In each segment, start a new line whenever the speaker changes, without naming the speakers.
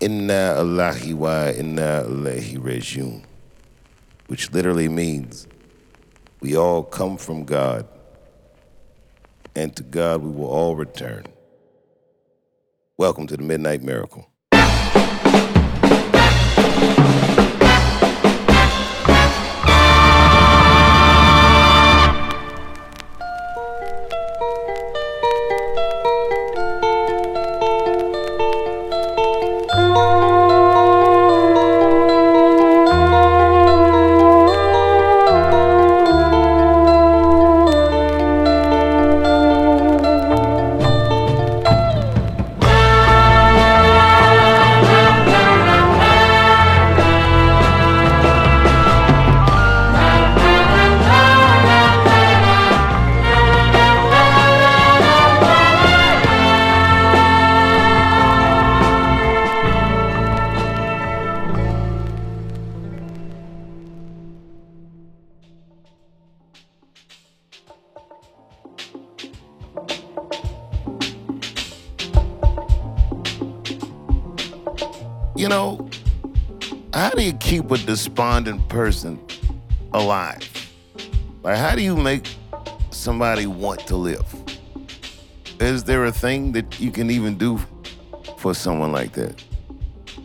Inna Allahi wa inna Allahi Rejun, which literally means we all come from God, and to God we will all return. Welcome to the Midnight Miracle. Despondent person alive? Like, how do you make somebody want to live? Is there a thing that you can even do for someone like that?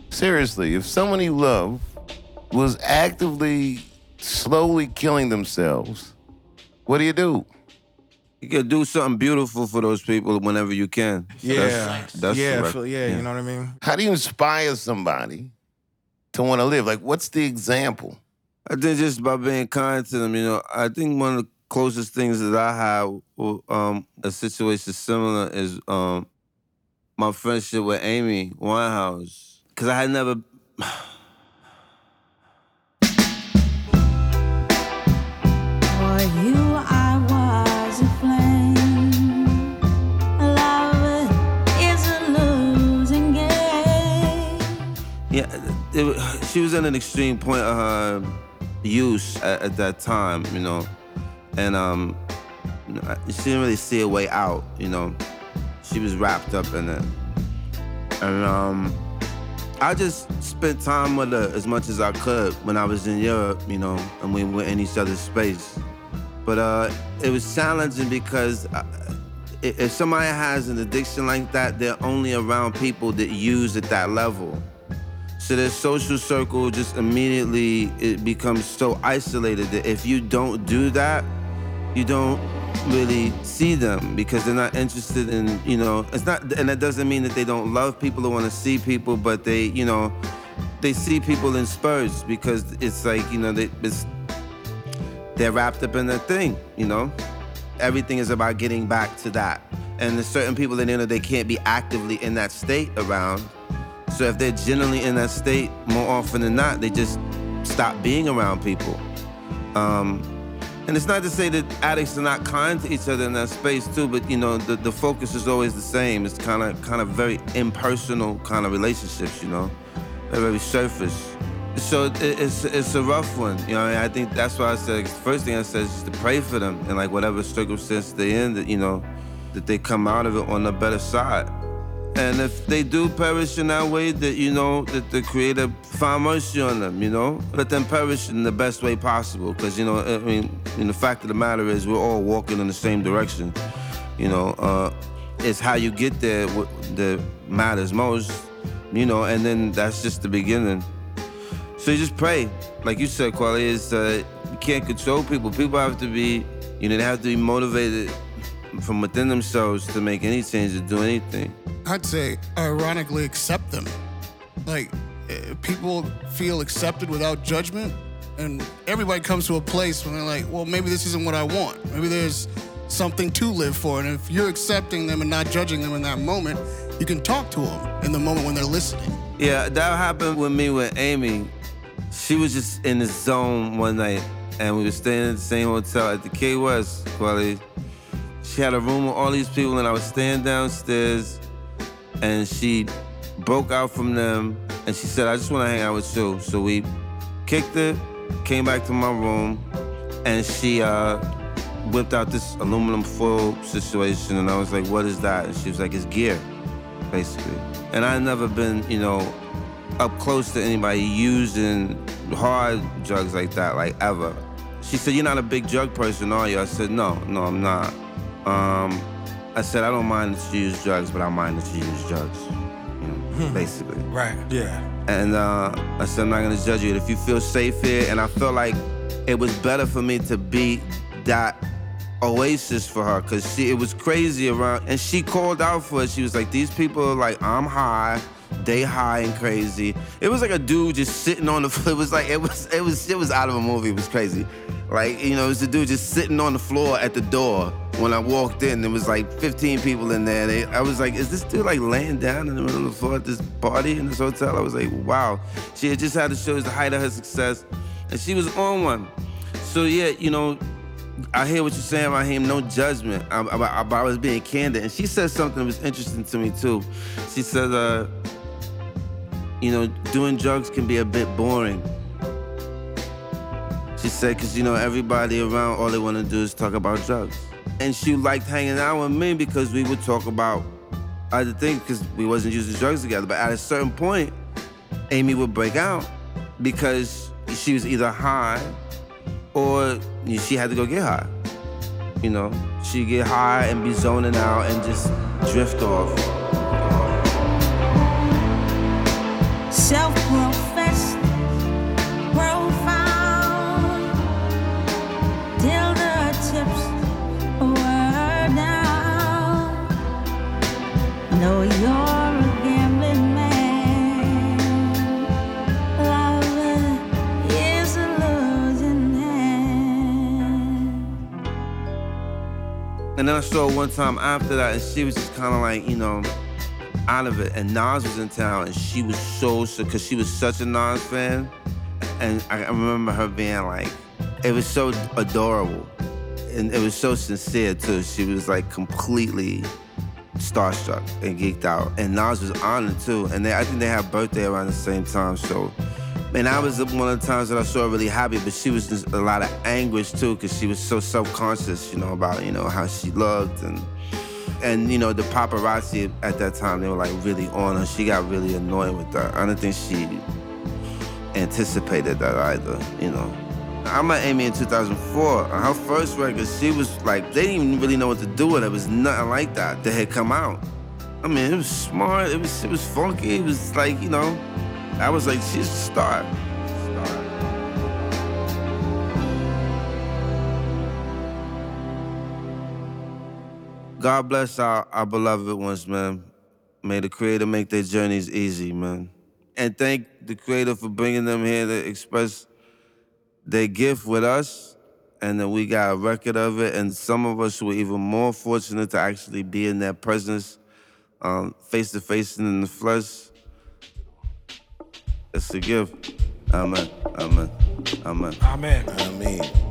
Seriously, if someone you love was actively, slowly killing themselves, what do you do?
You can do something beautiful for those people whenever you can.
Yeah,
That's, that's
yeah,
correct.
feel- yeah, You know what I mean?
How do you inspire somebody to want to live? Like, what's the example?
I think just by being kind to them, you know, I think one of the closest things that I have, um, a situation similar is um, my friendship with Amy Winehouse. Cause I had never, it, she was at an extreme point of her use at, at that time, you know, and um, she didn't really see a way out, you know. She was wrapped up in it, and um, I just spent time with her as much as I could when I was in Europe, you know, and we were in each other's space. But uh, it was challenging because uh, i- if somebody has an addiction like that, they're only around people that use at that level. So their social circle just immediately it becomes so isolated that if you don't do that, you don't really see them because they're not interested in, you know, it's not and that doesn't mean that they don't love people or want to see people, but they, you know, they see people in spurts because it's like, you know, they they're wrapped up in their thing, you know? Everything is about getting back to that. And there's certain people that you know they can't be actively in that state around. So if they're generally in that state more often than not, they just stop being around people. Um, and it's not to say that addicts are not kind to each other in that space too, but you know, the, the focus is always the same. It's kind of kind of very impersonal kind of relationships, you know, They're very surface. So it, it's it's a rough one, you know. I, mean, I think that's why I said the first thing I said is to pray for them and like whatever circumstance they're in, that you know, that they come out of it on the better side. And if they do perish in that way, that you know, that the Creator find mercy on them, you know, let them perish in the best way possible. Because you know, I mean, the fact of the matter is, we're all walking in the same direction. You know, uh, it's how you get there that matters most. You know, and then that's just the beginning. So you just pray, like you said, Kweli. Is uh, you can't control people. People have to be, you know, they have to be motivated from within themselves to make any change or do anything.
I'd say, ironically, accept them. Like, eh, people feel accepted without judgment, and everybody comes to a place when they're like, well, maybe this isn't what I want. Maybe there's something to live for. And if you're accepting them and not judging them in that moment, you can talk to them in the moment when they're listening.
Yeah, that happened with me with Amy. She was just in the zone one night, and we were staying in the same hotel at the K West. Kweli. She had a room with all these people, and I was staying downstairs, and she broke out from them, and she said, "I just want to hang out with you." So we kicked it, came back to my room, and she uh, whipped out this aluminum foil situation, and I was like, "What is that?" And she was like, "It's gear." basically. And I've never been, you know, up close to anybody using hard drugs like that, like ever. She said, "You're not a big drug person, are you?" I said, "No, no, I'm not." Um, I said, "I don't mind that you use drugs, but I mind that you use drugs." You know, basically.
Right. Yeah.
And uh, I said, I'm not gonna judge you. If you feel safe here, and I felt like it was better for me to be that oasis for her, cause she it was crazy around, and she called out for it. She was like, these people are like, I'm high, they high and crazy. It was like a dude just sitting on the. floor. It was like it was it was it was out of a movie. It was crazy. Like you know, it was the dude just sitting on the floor at the door. When I walked in, there was like 15 people in there. They, I was like, is this dude like laying down in the middle of the floor at this party in this hotel? I was like, wow. She had just had to show us the height of her success, and she was on one. So yeah, you know, I hear what you're saying about him, no judgment. I was being candid. And she said something that was interesting to me too. She said, uh, you know, doing drugs can be a bit boring. She said, because, you know, everybody around, all they want to do is talk about drugs. And she liked hanging out with me because we would talk about other things because we wasn't using drugs together. But at a certain point, Amy would break out because she was either high or she had to go get high. You know, she'd get high and be zoning out and just drift off. And then I saw her one time after that, and she was just kind of like, you know, out of it. And Nas was in town, and she was so, because she was such a Nas fan. And I I remember her being like, it was so adorable. And it was so sincere, too. She was like completely starstruck and geeked out. And Nas was honored, too. And they, I think they had birthday around the same time, so. And that was one of the times that I saw her really happy, but she was just a lot of anguish too, because she was so self-conscious, you know, about you know how she looked and and you know the paparazzi at that time they were like really on her. She got really annoyed with that. I don't think she anticipated that either, you know. I met Amy in 2004. Her first record, she was like, they didn't even really know what to do with it. It was nothing like that that had come out. I mean, it was smart. It was it was funky. It was like, you know, I was like, she's a star. God bless our, our beloved ones, man. May the Creator make their journeys easy, man. And thank the Creator for bringing them here to express their gift with us, and that we got a record of it. And some of us were even more fortunate to actually be in their presence, um, face to face and in the flesh. It's a gift. Amen. Amen. Amen.
Amen.
I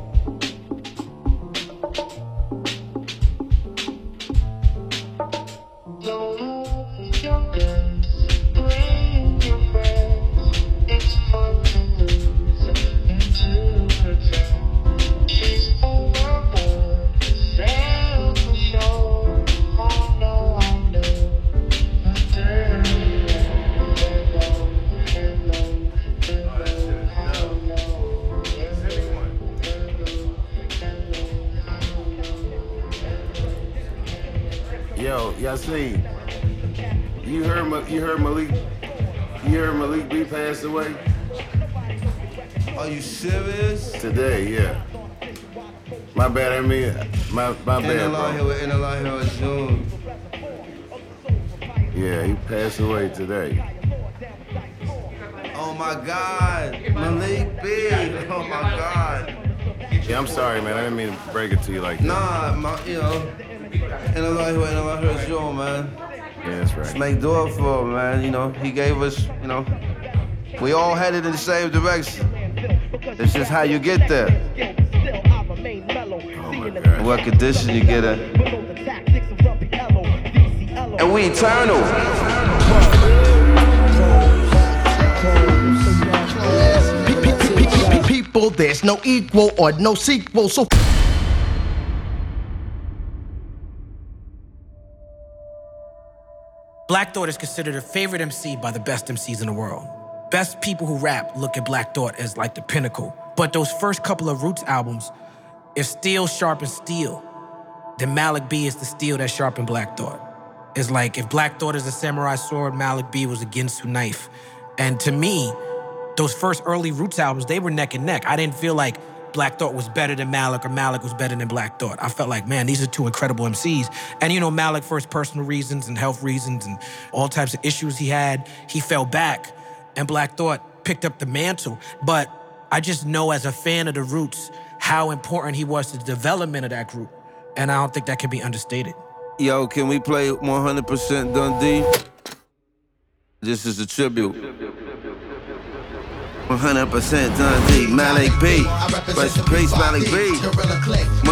yo, Yasiin, you heard Ma- you heard Malik, you heard Malik B passed away
Are you serious?
today, yeah. My bad, I mean, my my bad, bro.
here, in Allah here, Zoom.
Yeah, he passed away today.
Oh my God, Malik B. Oh my God.
Yeah, I'm sorry, man. I didn't mean to break it to you like that.
Nah, my, you know, in Allah here, in Allah here, Zoom, man.
Yeah, that's
Let's make door for him, man. You know, he gave us, you know, we all headed in the same direction. It's just how you get there,
Oh
what condition you get in. And we eternal.
People, there's no equal or no sequel, so
Black Thought is considered a favorite MC by the best MCs in the world. best people who rap look at Black Thought as like the pinnacle. But those first couple of Roots albums, if steel sharpens steel, then Malik B is the steel that sharpened Black Thought. It's like if Black Thought is a samurai sword, Malik B was a Ginsu knife. And to me, those first early Roots albums, they were neck and neck. I didn't feel like Black Thought was better than Malik or Malik was better than Black Thought. I felt like, man, these are two incredible MCs. And you know, Malik, for his personal reasons and health reasons and all types of issues he had, he fell back. And Black Thought picked up the mantle. But I just know as a fan of the Roots how important he was to the development of that group. And I don't think that can be understated.
Yo, can we play 100% Dundee? This is a tribute. 100% Dundee, Malik B. Rest in peace, Malik B. 100%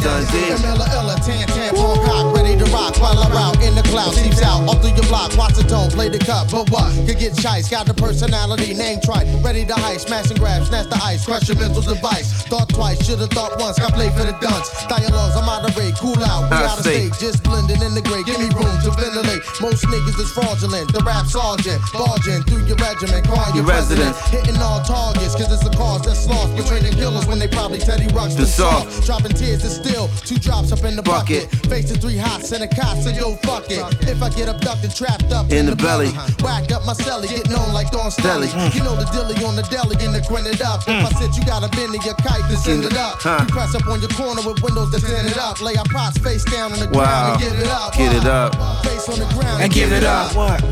Dundee.
Miller, Illa, tan, tan, palm cock, ready to rock while I'm out in the clouds. Seeps out, all through your block, watch the tone, play the cup. But what? Could get chice, got the personality, name tried. Ready to heist, smash and grab, snatch the ice, crush your mental device. Thought twice, should've thought once, got played for the dunce. Dialogues, I'm out of rate, cool out, we
I
out of
see.
state, just blending in the gray. Give me room to ventilate. Most niggas is fraudulent, the rap sergeant, barging through your regiment, calling
Your
your president.
Resident.
Hitting all targets, cause it's a cause that's lost. Betraying killers when they probably Teddy Rush
The
the
soft.
soft. Dropping tears is still two drops up in the
Bucket.
bucket. Facing three hots and a cop, so yo, fuck it. If I get abducted, trapped up
In the belly.
whacked up my celly, getting on like Don Stelly.
Deli.
You know the dilly on the deli and the grin it up. If I mm. said you got a bend in your kite, then send it up.
Huh.
You press up on your corner with windows that send it up. Lay our pots face down on the
Wow.
ground and get it up.
Get it up.
Face on the ground
And give it up.
Yo, yo,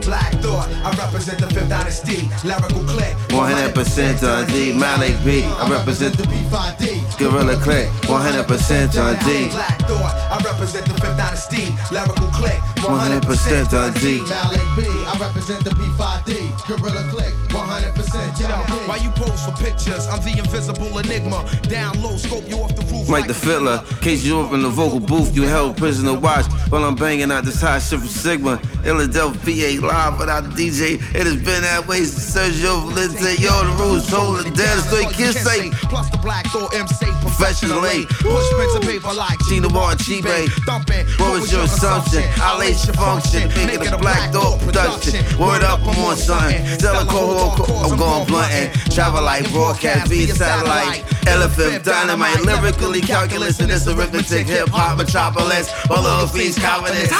Black thought, I represent the Fifth Dynasty. Lyrical click,
100% on D, Malik B. I represent
the B5D.
Gorilla Click, 100% on D.
Black Thought, I represent the Fifth Dynasty. Lyrical Click,
100% on D.
Malik B. I represent the B5D. Gorilla Click, 100%
Yo, why you pose for pictures? I'm the invisible enigma. Down low, scope you off the roof.
Mike the Fiddler, case you up in the vocal booth, you held prisoner watch while I'm banging out this high shit from Sigma. Philadelphia. Philadelphia live without the DJ. It has been that way since Sergio Valente. Yo, the rules holding down. Straight kiss say.
Plus the Black Thought MC
Professionally.
Push pen to paper like
Gina Bar Chibe.
Thumping.
What was your assumption? I'll lace your function. Make it a black dog production. Word up, I'm on something. Stella Coho, I'm going blunt and travel like broadcast via satellite. Elephant dynamite, lyrically calculus in this arithmetic. Hip hop metropolis. All of the fees confidence.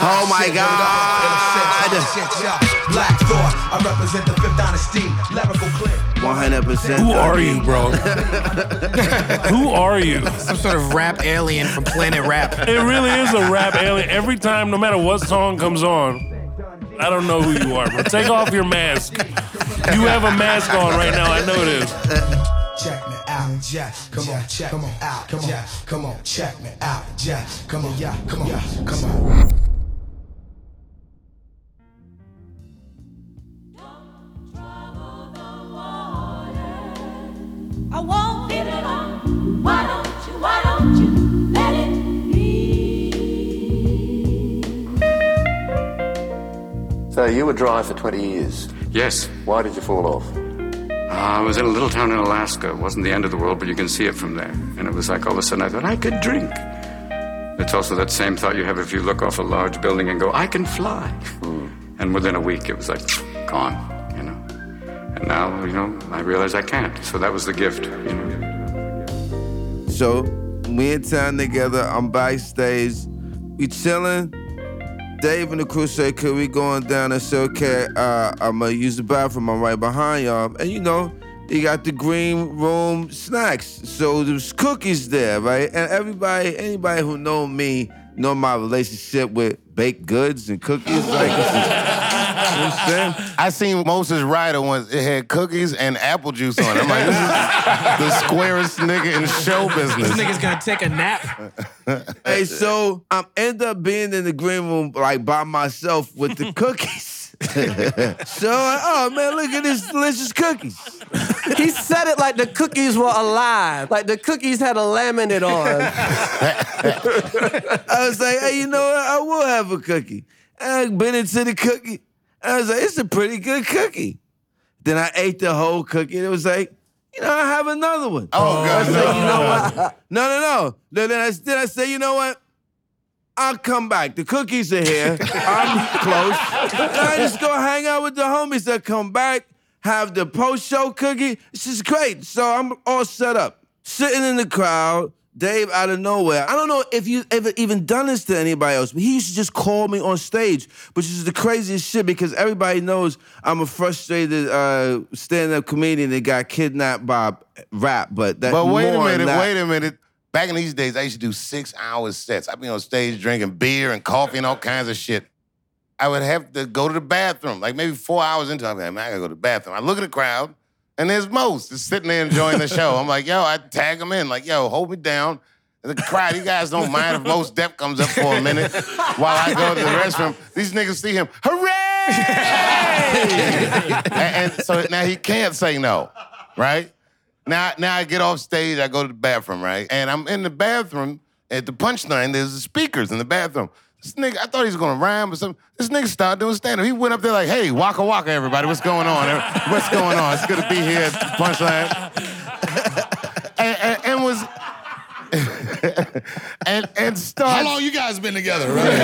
Oh my God. Ah.
Black Thought, I represent the Fifth Dynasty, lyrical clip.
100%.
Who are you, bro? Who are you?
Some sort of rap alien from Planet Rap.
It really is a rap alien. Every time, no matter what song comes on, I don't know who you are, bro. Take off your mask. You have a mask on right now. I know this.
Check me out, Jack. Come on, check me out, come on, come on, check me out, Jack. Come on, yeah, come on, come on.
So you were dry for 20 years.
Yes.
Why did you fall off?
Uh, I was in a little town in Alaska. It wasn't the end of the world, but you can see it from there. And it was like all of a sudden I thought, I could drink. It's also that same thought you have if you look off a large building and go, I can fly. And within a week, it was like, gone, you know. And now, you know, I realize I can't. So that was the gift.
So we in town together. I'm backstage. We chilling. Dave and the crew say, "Could we going down?" and said, "Okay, uh, I'm gonna use the bathroom. I'm right behind y'all." And you know, they got the green room snacks. So there's cookies there, right? And everybody, anybody who know me, know my relationship with baked goods and cookies. Like, this is- you know what I'm saying?
I seen Moses Ryder once. It had cookies and apple juice on it. I'm like, this is the squarest nigga in show business.
This nigga's gonna take a nap.
Hey, so I'm end up being in the green room like by myself with the cookies. so, oh man, look at this delicious cookies.
He said it like the cookies were alive, like the cookies had a laminate on.
I was like, hey, you know what? I will have a cookie. I bit into the cookie. I was like, it's a pretty good cookie. Then I ate the whole cookie and it was like, you know, I have another one.
Oh,
I
God.
said, you know what? No, no, no. Then I, then I said, you know what? I'll come back. The cookies are here. I'm close. I just go hang out with the homies that come back, have the post-show cookie. This is great. So I'm all set up. Sitting in the crowd, Dave out of nowhere. I don't know if you ever even done this to anybody else, but he used to just call me on stage, which is the craziest shit because everybody knows I'm a frustrated uh, stand-up comedian that got kidnapped by rap. But that
But wait a minute,
that.
wait a minute. Back in these days, I used to do six hour sets. I'd be on stage drinking beer and coffee and all kinds of shit. I would have to go to the bathroom, like maybe four hours into it. I'm like, man, I gotta go to the bathroom. I look at the crowd, and there's Mos just sitting there enjoying the show. I'm like, yo, I tag him in, like, yo, hold me down. The crowd, you guys don't mind if Mos Def comes up for a minute while I go to the restroom. These niggas see him, hooray! and, and so now he can't say no, right? Now, now I get off stage, I go to the bathroom, right? And I'm in the bathroom at the punchline. There's the speakers in the bathroom. This nigga, I thought he was gonna rhyme or something. This nigga started doing stand up. He went up there like, "Hey, waka waka, everybody, what's going on? What's going on? It's good to be here at the punchline." and, and, and was and and started.
How long you guys been together, right?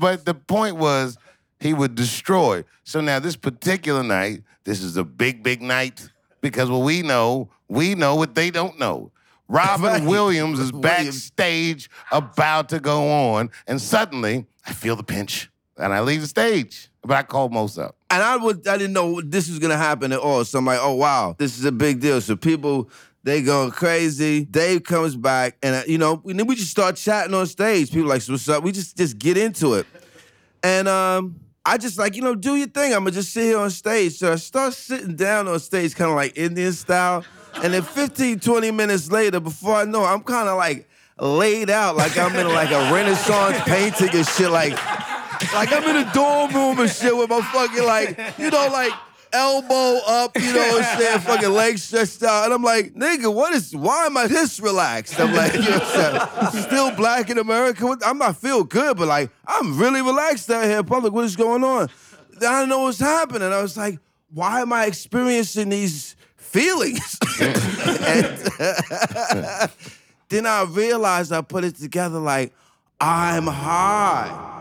but the point was he would destroy. So now this particular night, this is a big, big night because what we know, we know what they don't know. Robin Williams is backstage about to go on, and suddenly I feel the pinch and I leave the stage. But I called Mos up.
And I would I didn't know this was gonna happen at all. So I'm like, oh wow, this is a big deal. So people they going crazy. Dave comes back, and uh, you know, and then we just start chatting on stage. People like, so what's up? We just just get into it, and um. I just like, you know, do your thing. I'm gonna just sit here on stage. So I start sitting down on stage, kind of like Indian style. And then 15, 20 minutes later, before I know, it, I'm kind of like laid out, like I'm in like a Renaissance painting and shit. Like, like I'm in a dorm room and shit with my fucking like, you know, like elbow up, you know what I'm saying, fucking legs stretched out. And I'm like, nigga, what is, why am I this relaxed? I'm like, you know? Still black in America. I'm not feel good, but like, I'm really relaxed out here public. What is going on? I don't know what's happening. I was like, why am I experiencing these feelings? and then I realized I put it together like, I'm high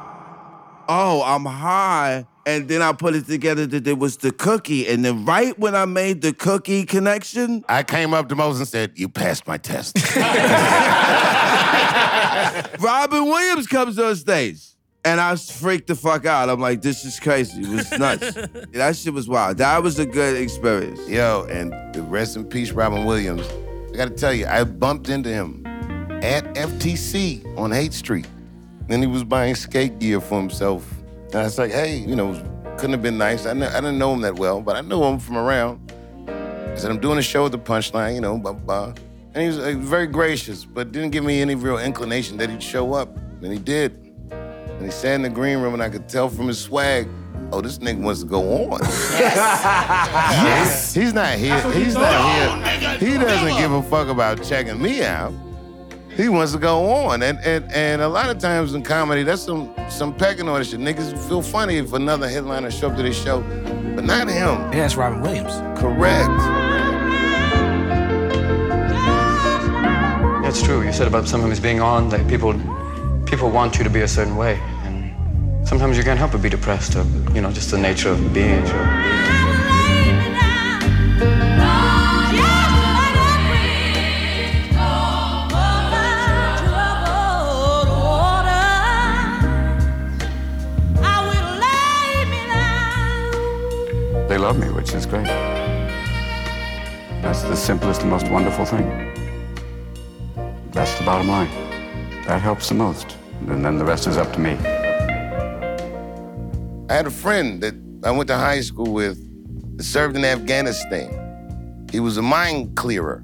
oh, I'm high. And then I put it together that it was the cookie. And then right when I made the cookie connection,
I came up to Moses and said, You passed my test.
Robin Williams comes on stage. And I freaked the fuck out. I'm like, this is crazy. It was nuts. that shit was wild. That was a good experience.
Yo, and the rest in peace, Robin Williams. I gotta tell you, I bumped into him at FTC on 8th Street. Then he was buying skate gear for himself. And I was like, hey, you know, couldn't have been nice. I, kn- I didn't know him that well, but I knew him from around. I said, I'm doing a show at the Punchline, you know, blah, blah. blah. And he was uh, very gracious, but didn't give me any real inclination that he'd show up. And he did. And he sat in the green room, and I could tell from his swag, oh, this nigga wants to go on. yes. He's not here. He's not here. He doesn't give a fuck about checking me out. He wants to go on. And and and a lot of times in comedy, that's some some pecking order shit. Niggas feel funny if another headliner show up to their show, but not him.
Yeah, that's Robin Williams.
Correct.
It's true. You said about sometimes being on, like people, people want you to be a certain way, and sometimes you can't help but be depressed, or you know, just the nature of being. They love me, which is great. That's the simplest and most wonderful thing. That's the bottom line. That helps the most, and then the rest is up to me.
I had a friend that I went to high school with that served in Afghanistan. He was a mine clearer.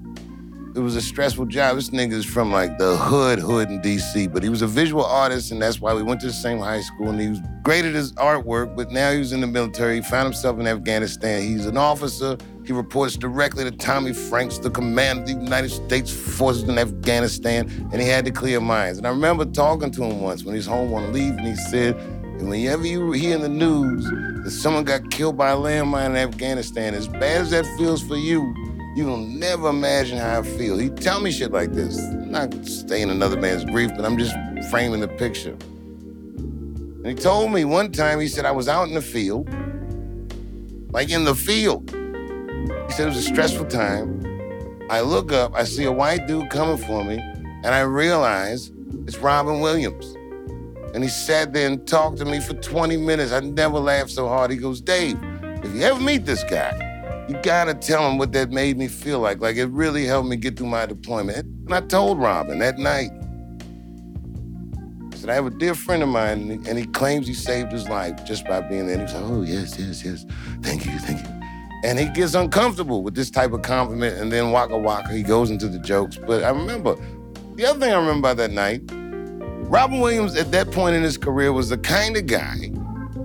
It was a stressful job. This nigga's from like the hood, hood in DC, but he was a visual artist, and that's why we went to the same high school. And he was great at his artwork, but now he was in the military. He found himself in Afghanistan. He's an officer. He reports directly to Tommy Franks, the commander of the United States forces in Afghanistan, and he had to clear mines. And I remember talking to him once when he was home on leave, and he said, and whenever you hear in the news that someone got killed by a landmine in Afghanistan, as bad as that feels for you, You will never imagine how I feel. He tell me shit like this. I'm not staying another man's grief, but I'm just framing the picture. And he told me one time, he said, I was out in the field, like in the field. He said it was a stressful time. I look up, I see a white dude coming for me, and I realize it's Robin Williams. And he sat there and talked to me for 20 minutes. I never laughed so hard. He goes, Dave, if you ever meet this guy, you gotta tell him what that made me feel like. Like it really helped me get through my deployment. And I told Robin that night. I said, I have a dear friend of mine, and he, claims he saved his life just by being there. And he was like, oh, yes, yes, yes. Thank you, thank you. And he gets uncomfortable with this type of compliment, and then waka waka, he goes into the jokes. But I remember, the other thing I remember about that night, Robin Williams at that point in his career was the kind of guy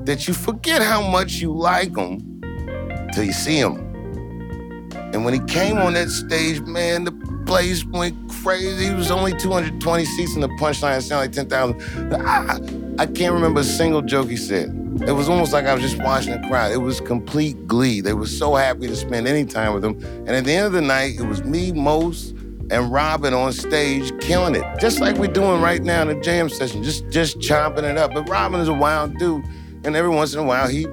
that you forget how much you like him till you see him. And when he came on that stage, man, the place went crazy. It was only 220 seats in the punchline. It sounded like 10,000. I, I can't remember a single joke he said. It was almost like I was just watching the crowd. It was complete glee. They were so happy to spend any time with him. And at the end of the night, it was me, Mos, and Robin on stage killing it. Just like we're doing right now in the jam session, just just chopping it up. But Robin is a wild dude. And every once in a while, he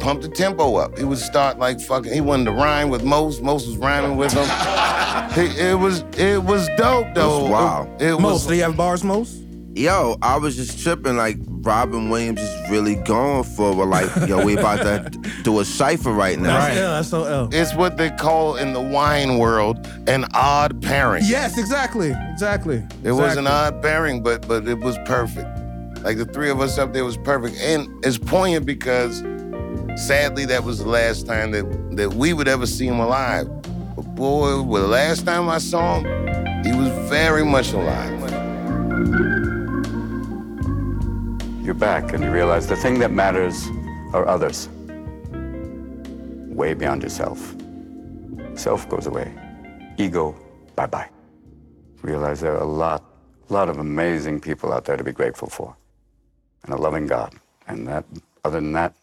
pumped the tempo up. He would start like fucking. He wanted to rhyme with Mos. Mos was rhyming with him. He- it was it was dope though.
Wow.
It, was.
do you have bars, Mos?
Yo, I was just tripping like Robin Williams is really going for it. Like, yo, we about to do a cipher right now.
that's so ill.
It's what they call in the wine world an odd pairing.
Yes, exactly, exactly.
It was an odd pairing, but but it was perfect. Like the three of us up there was perfect, and it's poignant because sadly that was the last time that that we would ever see him alive. But boy, well, the last time I saw him, he was very much alive.
You're back and you realize the thing that matters are others. Way beyond yourself. Self goes away. Ego, bye bye. Realize there are a lot, lot of amazing people out there to be grateful for. And a loving God. And that, other than that,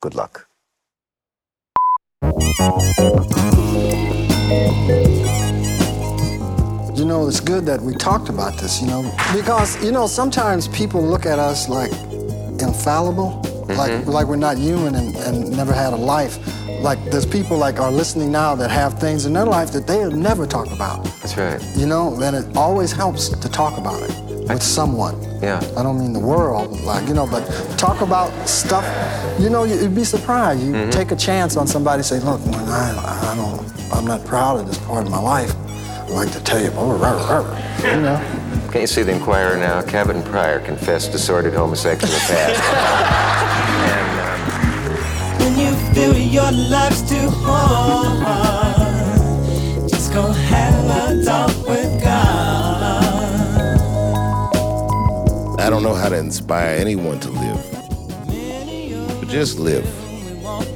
good luck.
You know, it's good that we talked about this, you know, because, you know, sometimes people look at us like infallible, like, like we're not human and, and never had a life. Like, there's people like are listening now that have things in their life that they'll never talk about.
That's right.
You know, and it always helps to talk about it with someone.
Yeah.
I don't mean the world, like, you know, but talk about stuff, you know, you- you'd be surprised. You
Mhm.
take a chance on somebody, say, look, man, I, I don't, I'm not proud of this part of my life. I'd like to tell you, you know.
Can't you see the Inquirer now? Cabot and Pryor confessed to sordid homosexual past.
Uh, when you feel your life's too hard, just go have a talk with God.
I don't know how to inspire anyone to live, but just live.
Walk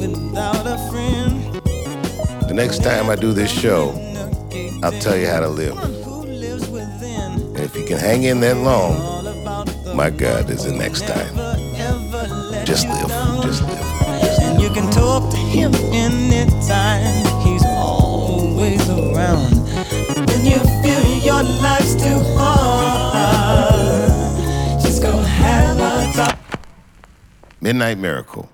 without a friend.
The next time I do this show, I'll tell you how to live. And if you can hang in that long, my God, there's the next time. Just live. Just live.
And you can talk to him anytime. He's always around. When you feel your life's too hard, just go have a talk.
Midnight Miracle.